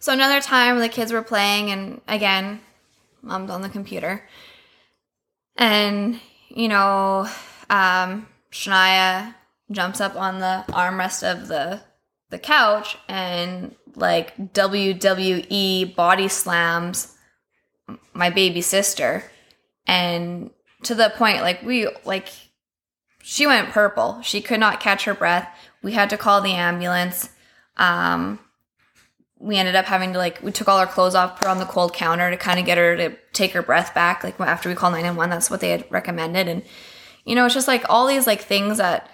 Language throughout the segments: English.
So another time the kids were playing, and again, mom's on the computer. And, you know, um, Shania jumps up on the armrest of the the couch and like WWE body slams my baby sister. And to the point like we like she went purple. She could not catch her breath. We had to call the ambulance. Um we ended up having to like we took all our clothes off put on the cold counter to kind of get her to take her breath back like after we called 911 that's what they had recommended. And you know it's just like all these like things that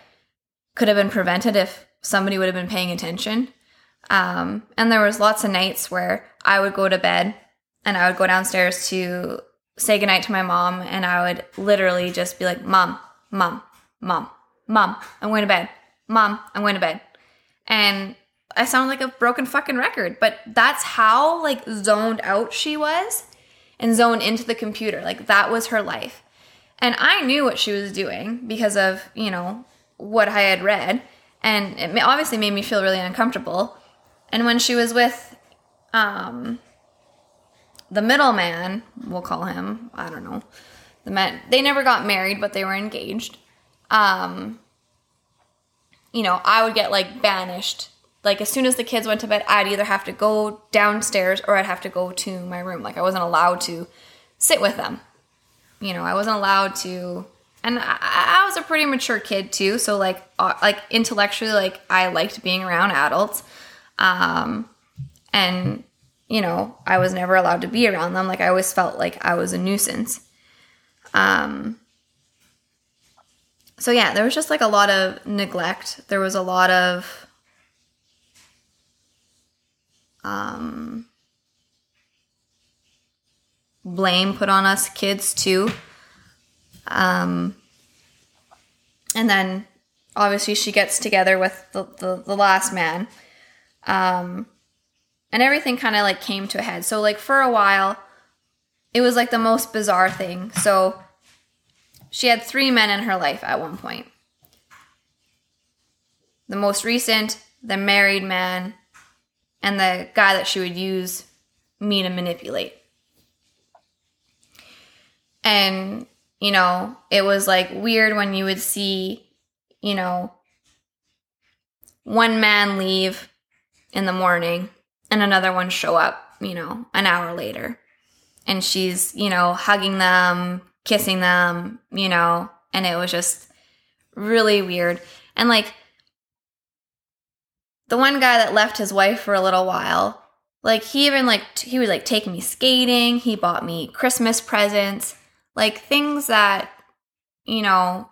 could have been prevented if somebody would have been paying attention. Um, and there was lots of nights where i would go to bed and i would go downstairs to say goodnight to my mom and i would literally just be like mom mom mom mom i'm going to bed. Mom i'm going to bed. And i sound like a broken fucking record but that's how like zoned out she was and zoned into the computer. Like that was her life. And i knew what she was doing because of you know what i had read and it obviously made me feel really uncomfortable. And when she was with um the middleman we'll call him i don't know the men they never got married but they were engaged. Um you know i would get like banished like as soon as the kids went to bed i'd either have to go downstairs or i'd have to go to my room. Like i wasn't allowed to sit with them. You know i wasn't allowed to and I, I was a pretty mature kid too so like uh, like intellectually like i liked being around adults. Um and you know i was never allowed to be around them. Like i always felt like i was a nuisance. Um so yeah there was just like a lot of neglect. There was a lot of um blame put on us kids too. Um and then obviously she gets together with the, the, the last man. Um and everything kind of like came to a head. So like for a while it was like the most bizarre thing. So she had three men in her life at one point. The most recent the married man and the guy that she would use me to manipulate. And you know it was like weird when you would see you know one man leave in the morning and another one show up you know an hour later. And she's you know hugging them kissing them you know and it was just really weird. And like the one guy that left his wife for a little while like he even like t- he would like take me skating he bought me christmas presents like things that you know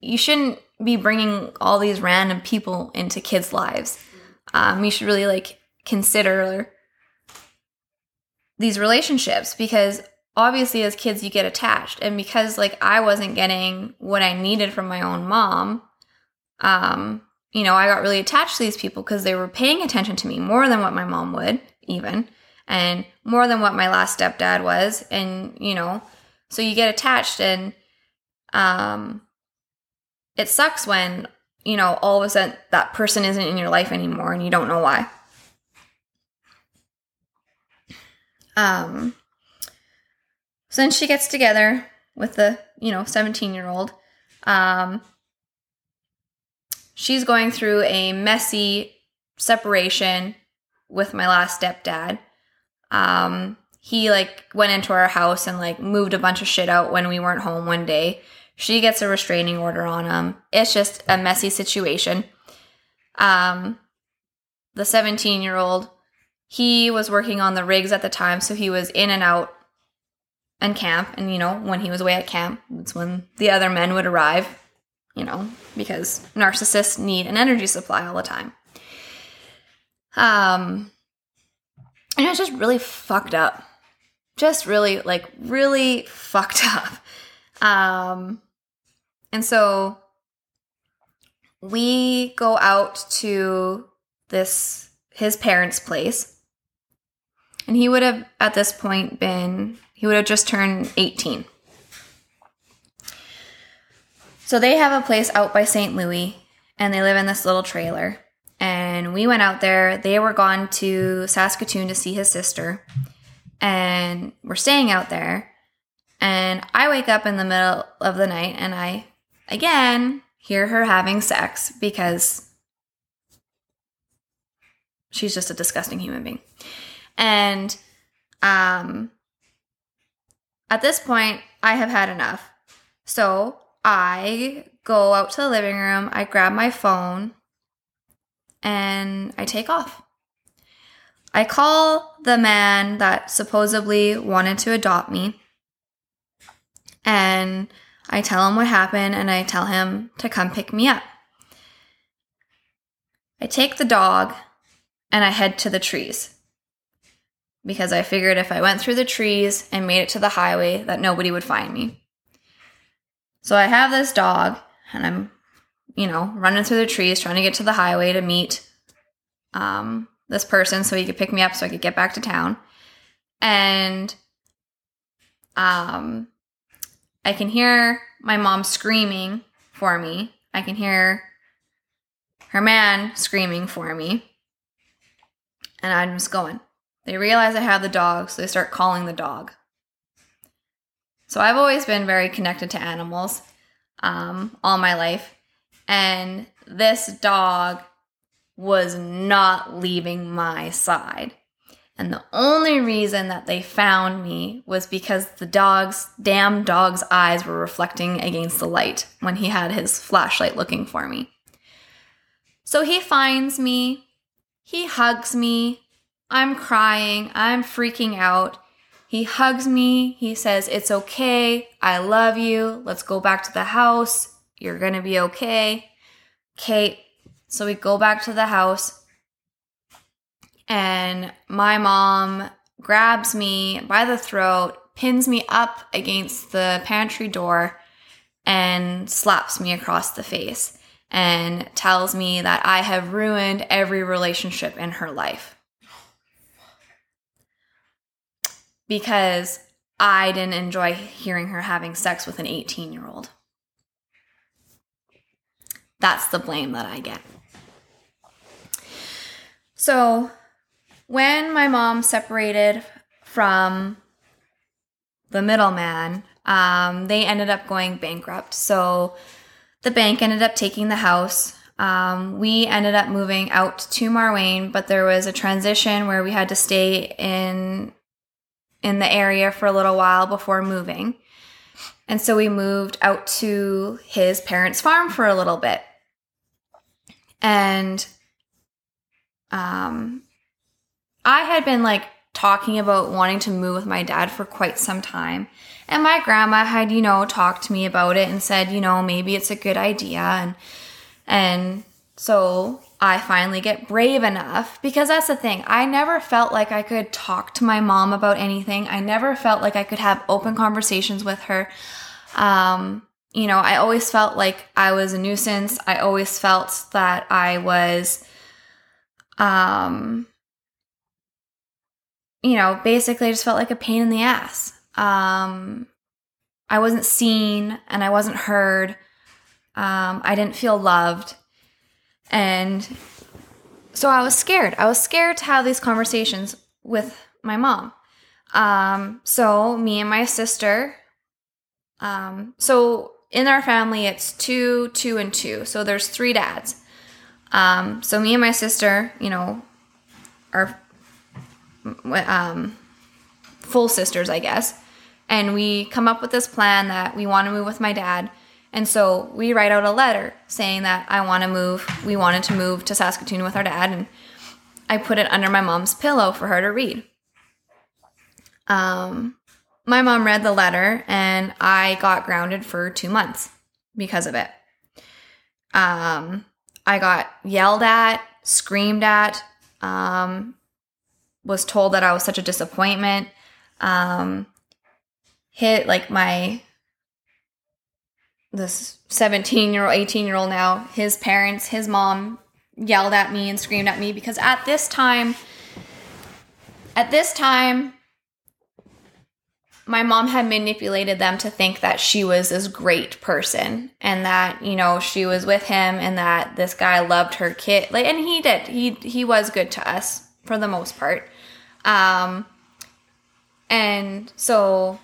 you shouldn't be bringing all these random people into kids lives. Um, you should really like consider these relationships because obviously as kids you get attached. And because like i wasn't getting what i needed from my own mom um you know i got really attached to these people because they were paying attention to me more than what my mom would even and more than what my last stepdad was and you know so you get attached and um it sucks when you know all of a sudden that person isn't in your life anymore and you don't know why. Um so then she gets together with the you know 17 year old um she's going through a messy separation with my last stepdad. Um he like went into our house and like moved a bunch of shit out when we weren't home one day. She gets a restraining order on him it's just a messy situation. Um the 17 year old he was working on the rigs at the time so he was in and out and camp. And you know when he was away at camp it's when the other men would arrive you know because narcissists need an energy supply all the time. Um and it's just really fucked up. Just really like really fucked up. Um and so we go out to this his parents place. And he would have at this point been he would have just turned 18 so they have a place out by st louis and they live in this little trailer and we went out there. They were gone to Saskatoon to see his sister, and we're staying out there. And I wake up in the middle of the night and I, again, hear her having sex because she's just a disgusting human being. And um, at this point, I have had enough. So I go out to the living room, I grab my phone, and I take off. I call the man that supposedly wanted to adopt me, and I tell him what happened, and I tell him to come pick me up. I take the dog and I head to the trees because I figured if I went through the trees and made it to the highway that nobody would find me. So I have this dog and I'm, you know, running through the trees trying to get to the highway to meet um, this person so he could pick me up so I could get back to town. And um, I can hear my mom screaming for me. I can hear her man screaming for me. And I'm just going. They realize I have the dog, so they start calling the dog. So I've always been very connected to animals um, all my life. And this dog was not leaving my side. And the only reason that they found me was because the dog's damn dog's eyes were reflecting against the light when he had his flashlight looking for me. So he finds me, he hugs me, I'm crying, I'm freaking out. He hugs me. He says, It's okay. I love you. Let's go back to the house. You're going to be okay. Kate. So we go back to the house, and my mom grabs me by the throat, pins me up against the pantry door, and slaps me across the face and tells me that I have ruined every relationship in her life. Because I didn't enjoy hearing her having sex with an 18 year old. That's the blame that I get. So, when my mom separated from the middleman, um, they ended up going bankrupt. So, the bank ended up taking the house. Um, we ended up moving out to Marwayne, but there was a transition where we had to stay in in the area for a little while before moving. And so we moved out to his parents' farm for a little bit. And um, I had been like talking about wanting to move with my dad for quite some time. And my grandma had, you know, talked to me about it and said, you know, maybe it's a good idea. And, and so I finally get brave enough because that's the thing. I never felt like I could talk to my mom about anything. I never felt like I could have open conversations with her. Um, you know, I always felt like I was a nuisance. I always felt that I was, um, you know, basically I just felt like a pain in the ass. Um, I wasn't seen and I wasn't heard. Um, I didn't feel loved. And so I was scared. I was scared to have these conversations with my mom. Um, so me and my sister, um, so in our family, it's two, two, and two. So there's three dads. Um, so me and my sister, you know, are um, full sisters, I guess. And we come up with this plan that we want to move with my dad and so we write out a letter saying that I want to move. We wanted to move to Saskatoon with our dad, and I put it under my mom's pillow for her to read. Um, my mom read the letter, and I got grounded for two months because of it. Um, I got yelled at, screamed at, um, was told that I was such a disappointment. Um, hit like my this 17 year old, 18 year old now, his parents, his mom yelled at me and screamed at me because at this time, at this time, my mom had manipulated them to think that she was this great person and that you know she was with him and that this guy loved her kid like and he did. He he was good to us for the most part. Um and so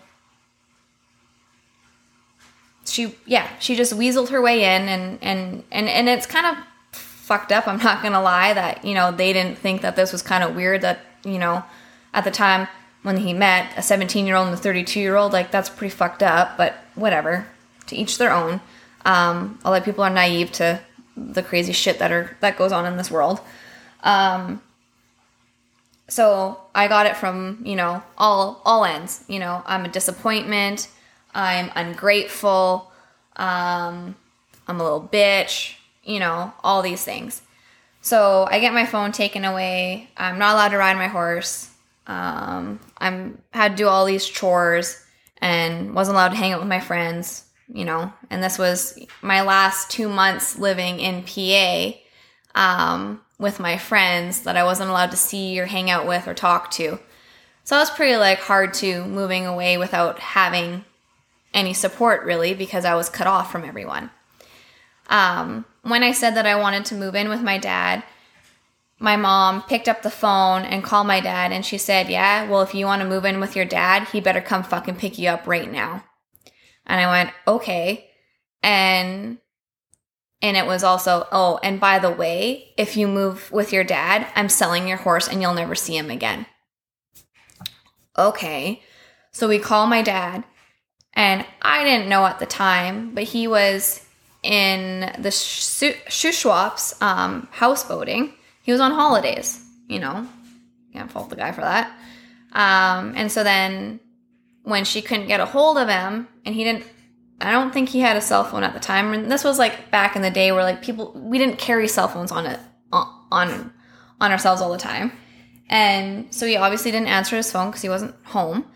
she yeah she just weaseled her way in and and and and it's kind of fucked up i'm not gonna lie that you know they didn't think that this was kind of weird that you know at the time when he met a 17 year old and a 32 year old like that's pretty fucked up but whatever to each their own. Um, a lot of people are naive to the crazy shit that are that goes on in this world. Um, so i got it from you know all all ends you know i'm a disappointment i'm ungrateful um, i'm a little bitch you know all these things so i get my phone taken away i'm not allowed to ride my horse um, I'm had to do all these chores and wasn't allowed to hang out with my friends, you know. And this was my last two months living in PA um, with my friends that I wasn't allowed to see or hang out with or talk to. So it was pretty like hard to moving away without having any support really because I was cut off from everyone. Um, when I said that I wanted to move in with my dad, my mom picked up the phone and called my dad and she said, Yeah, well, if you want to move in with your dad, he better come fucking pick you up right now. And I went, Okay. And and it was also, oh, and by the way, if you move with your dad, I'm selling your horse and you'll never see him again. Okay. So we call my dad, and I didn't know at the time, but he was in the Shuswaps um, houseboating he was on holidays, you know. Can't fault the guy for that. Um, and so then when she couldn't get a hold of him and he didn't I don't think he had a cell phone at the time. And this was like back in the day where like people we didn't carry cell phones on it on on ourselves all the time. And so he obviously didn't answer his phone because he wasn't home.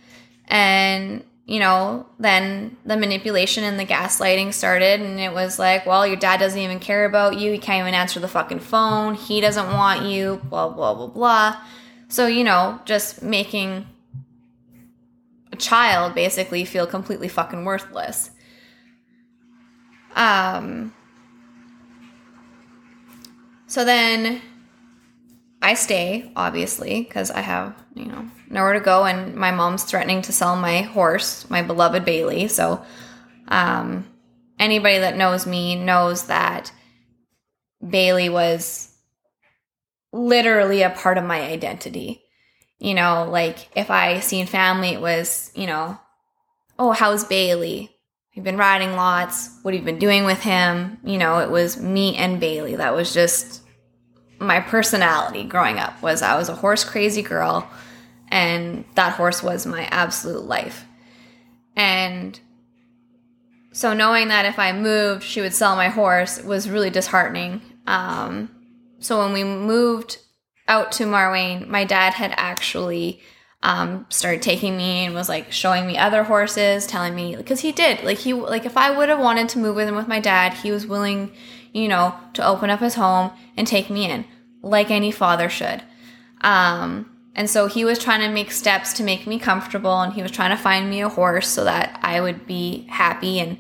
And you know, then the manipulation and the gaslighting started, and it was like, well, your dad doesn't even care about you. He can't even answer the fucking phone. He doesn't want you, blah, blah, blah, blah. So, you know, just making a child basically feel completely fucking worthless. Um, so then I stay, obviously, because I have, you know, nowhere to go, and my mom's threatening to sell my horse, my beloved Bailey. So, um, anybody that knows me knows that Bailey was literally a part of my identity. You know, like if I seen family, it was, you know, oh, how's Bailey? You've been riding lots. What have you been doing with him? You know, it was me and Bailey. That was just my personality growing up was I was a horse crazy girl and that horse was my absolute life. And so knowing that if I moved, she would sell my horse was really disheartening. Um, so when we moved out to Marwayne, my dad had actually um, started taking me and was like showing me other horses, telling me because he did like he like if I would have wanted to move with him with my dad, he was willing, you know, to open up his home and take me in like any father should. Um, and so he was trying to make steps to make me comfortable and he was trying to find me a horse so that I would be happy. And,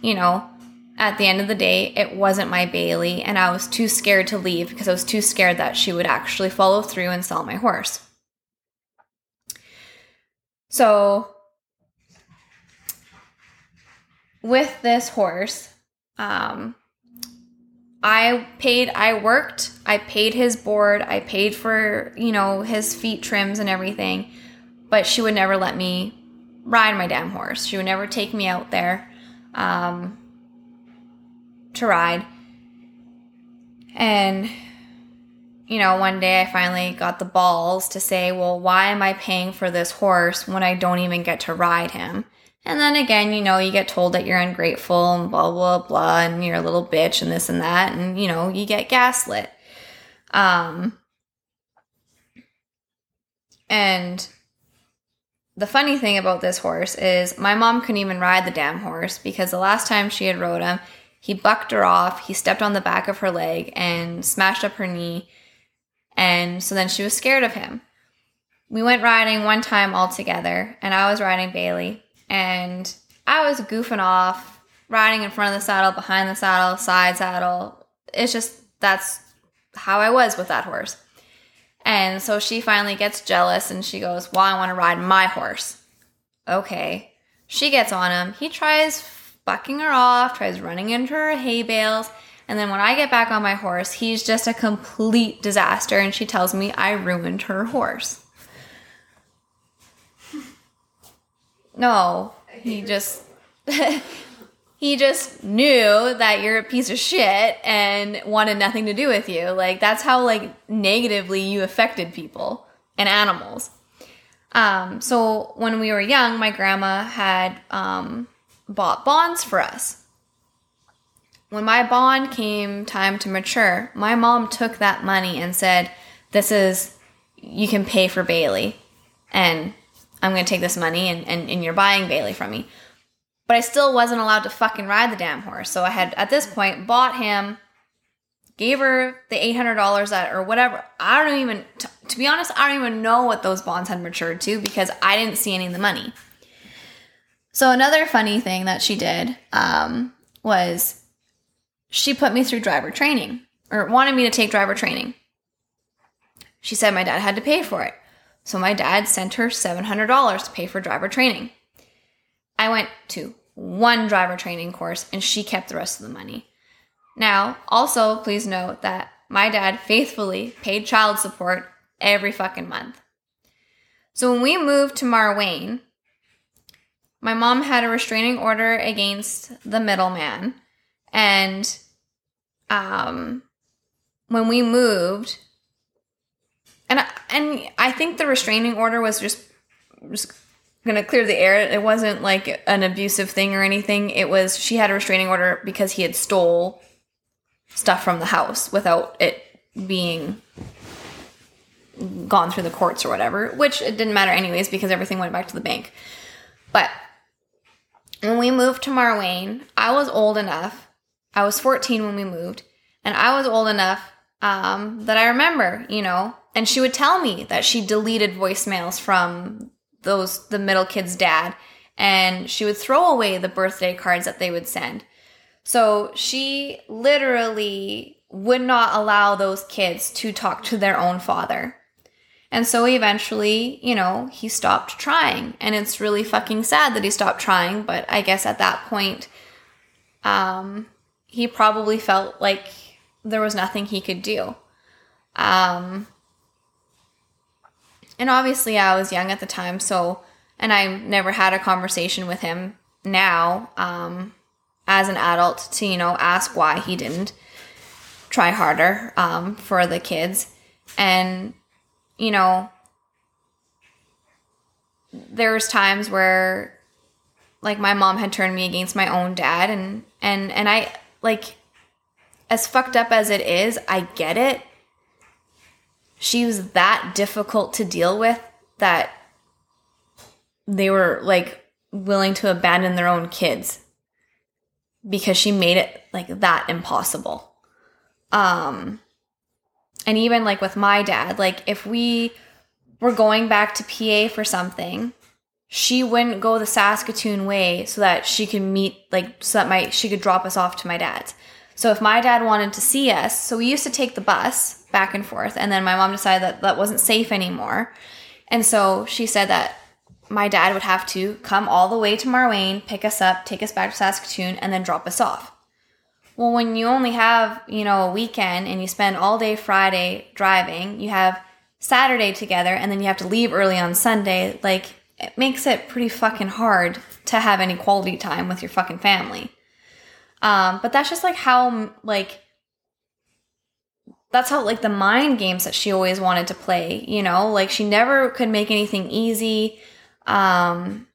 you know, at the end of the day, it wasn't my Bailey. And I was too scared to leave because I was too scared that she would actually follow through and sell my horse. So, with this horse, um, I paid, I worked, I paid his board, I paid for, you know, his feet trims and everything, but she would never let me ride my damn horse. She would never take me out there um, to ride. And, you know, one day I finally got the balls to say, well, why am I paying for this horse when I don't even get to ride him? And then again, you know, you get told that you're ungrateful and blah, blah, blah, and you're a little bitch and this and that. And, you know, you get gaslit. Um, and the funny thing about this horse is my mom couldn't even ride the damn horse because the last time she had rode him, he bucked her off, he stepped on the back of her leg and smashed up her knee. And so then she was scared of him. we went riding one time all together, and I was riding Bailey, and I was goofing off, riding in front of the saddle, behind the saddle, side saddle. It's just that's how I was with that horse. And so she finally gets jealous and she goes, Well, I want to ride my horse. Okay. She gets on him. He tries bucking her off, tries running into her hay bales. And then when I get back on my horse, he's just a complete disaster. And she tells me I ruined her horse. No, he just he just knew that you're a piece of shit and wanted nothing to do with you. Like that's how like negatively you affected people and animals. Um, so when we were young, my grandma had um, bought bonds for us. When my bond came time to mature, my mom took that money and said, "This is you can pay for Bailey, and I'm going to take this money and, and, and you're buying Bailey from me. But I still wasn't allowed to fucking ride the damn horse. So I had, at this point, bought him, gave her the $800 that, or whatever. I don't even, t- to be honest, I don't even know what those bonds had matured to because I didn't see any of the money. So another funny thing that she did um, was she put me through driver training or wanted me to take driver training. She said my dad had to pay for it. So my dad sent her $700 to pay for driver training. I went to one driver training course and she kept the rest of the money. Now, also, please note that my dad faithfully paid child support every fucking month. So when we moved to Marwayne, my mom had a restraining order against the middleman. And um, when we moved, and and I think the restraining order was just just gonna clear the air. It wasn't like an abusive thing or anything. It was she had a restraining order because he had stole stuff from the house without it being gone through the courts or whatever, which it didn't matter anyways because everything went back to the bank. But when we moved to Marwayne, I was old enough. I was 14 when we moved, and I was old enough um, that I remember, you know, and she would tell me that she deleted voicemails from those the middle kid's dad and she would throw away the birthday cards that they would send. So she literally would not allow those kids to talk to their own father. And so eventually you know he stopped trying. And it's really fucking sad that he stopped trying but i guess at that point um he probably felt like there was nothing he could do um and obviously, I was young at the time, so, and I never had a conversation with him now um, as an adult to, you know, ask why he didn't try harder um, for the kids. And, you know, there's times where like my mom had turned me against my own dad and and and I like as fucked up as it is, I get it she was that difficult to deal with that they were like willing to abandon their own kids because she made it like that impossible. Um and even like with my dad, like if we were going back to PA for something, she wouldn't go the Saskatoon way so that she could meet like so that my she could drop us off to my dad's. So if my dad wanted to see us, so we used to take the bus back and forth, and then my mom decided that that wasn't safe anymore. And so she said that my dad would have to come all the way to Marwayne, pick us up, take us back to Saskatoon, and then drop us off. Well, when you only have, you know, a weekend and you spend all day Friday driving, you have Saturday together, and then you have to leave early on Sunday, like, it makes it pretty fucking hard to have any quality time with your fucking family. Um, but that's just like how like that's how like the mind games that she always wanted to play, you know? Like she never could make anything easy. Um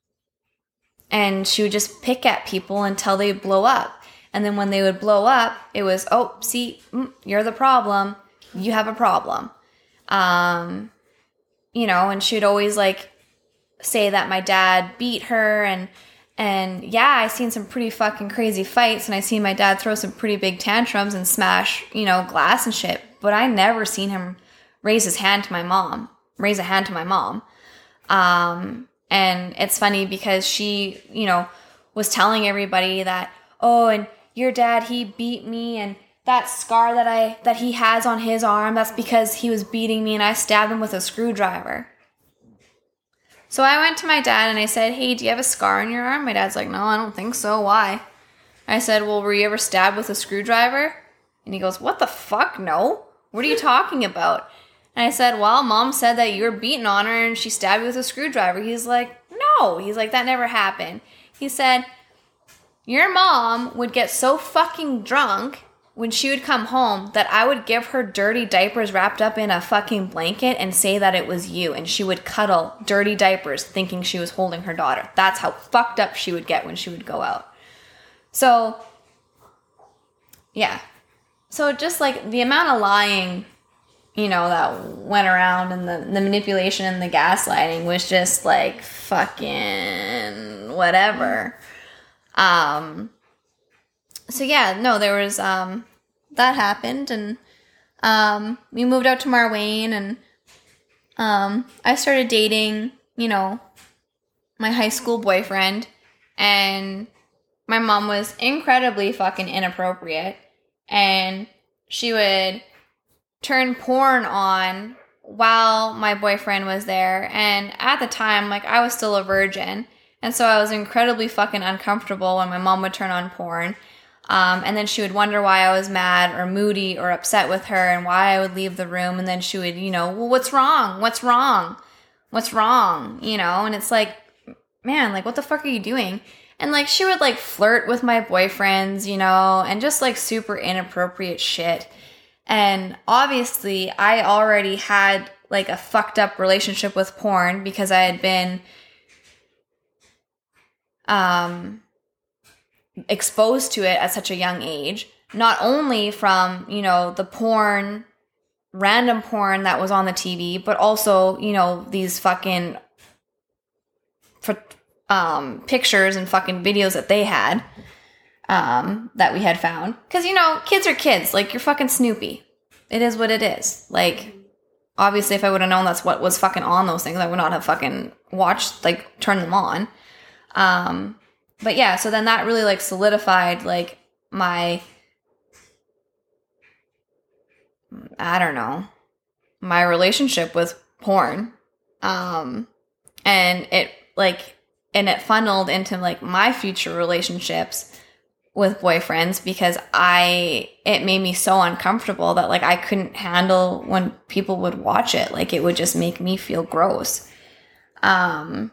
and she would just pick at people until they blow up. And then when they would blow up, it was, "Oh, see, mm, you're the problem. You have a problem." Um you know, and she'd always like say that my dad beat her and and yeah, I seen some pretty fucking crazy fights and I seen my dad throw some pretty big tantrums and smash, you know, glass and shit, but I never seen him raise his hand to my mom. raise a hand to my mom. Um, and it's funny because she, you know, was telling everybody that, oh, and your dad, he beat me and that scar that I that he has on his arm, that's because he was beating me and I stabbed him with a screwdriver. So I went to my dad and I said, Hey, do you have a scar on your arm? My dad's like, No, I don't think so. Why? I said, Well, were you ever stabbed with a screwdriver? And he goes, What the fuck? No. What are you talking about? And I said, Well, mom said that you were beaten on her and she stabbed you with a screwdriver. He's like, No. He's like, That never happened. He said, Your mom would get so fucking drunk when she would come home that I would give her dirty diapers wrapped up in a fucking blanket and say that it was you. And she would cuddle dirty diapers thinking she was holding her daughter. That's how fucked up she would get when she would go out. So, yeah. So, just like the amount of lying, you know, that went around and the, the manipulation and the gaslighting was just like fucking whatever. Um, so yeah, no, there was um that happened and um we moved out to Marwayne and um I started dating, you know, my high school boyfriend and my mom was incredibly fucking inappropriate and she would turn porn on while my boyfriend was there and at the time like I was still a virgin and so I was incredibly fucking uncomfortable when my mom would turn on porn um, and then she would wonder why I was mad or moody or upset with her and why I would leave the room. And then she would, you know, well, what's wrong? What's wrong? What's wrong? You know, and it's like, man, like, what the fuck are you doing? And like, she would like flirt with my boyfriends, you know, and just like super inappropriate shit. And obviously, I already had like a fucked up relationship with porn because I had been, um, exposed to it at such a young age, not only from, you know, the porn, random porn that was on the TV, but also, you know, these fucking um, pictures and fucking videos that they had um, that we had found. Because, you know, kids are kids. Like, you're fucking Snoopy. It is what it is. Like, obviously, if I would have known that's what was fucking on those things, I would not have fucking watched, like, turned them on. Um, but yeah, so then that really like solidified like my I don't know, my relationship with porn. Um and it like and it funneled into like my future relationships with boyfriends because I it made me so uncomfortable that like I couldn't handle when people would watch it. Like it would just make me feel gross. Um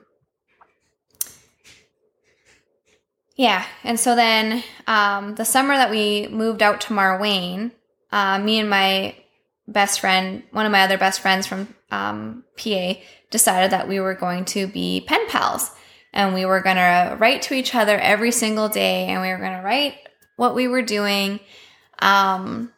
Yeah, and so then um, the summer that we moved out to Marwayne, uh, me and my best friend, one of my other best friends from um, PA, decided that we were going to be pen pals, and we were going to write to each other every single day, and we were going to write what we were doing. Um,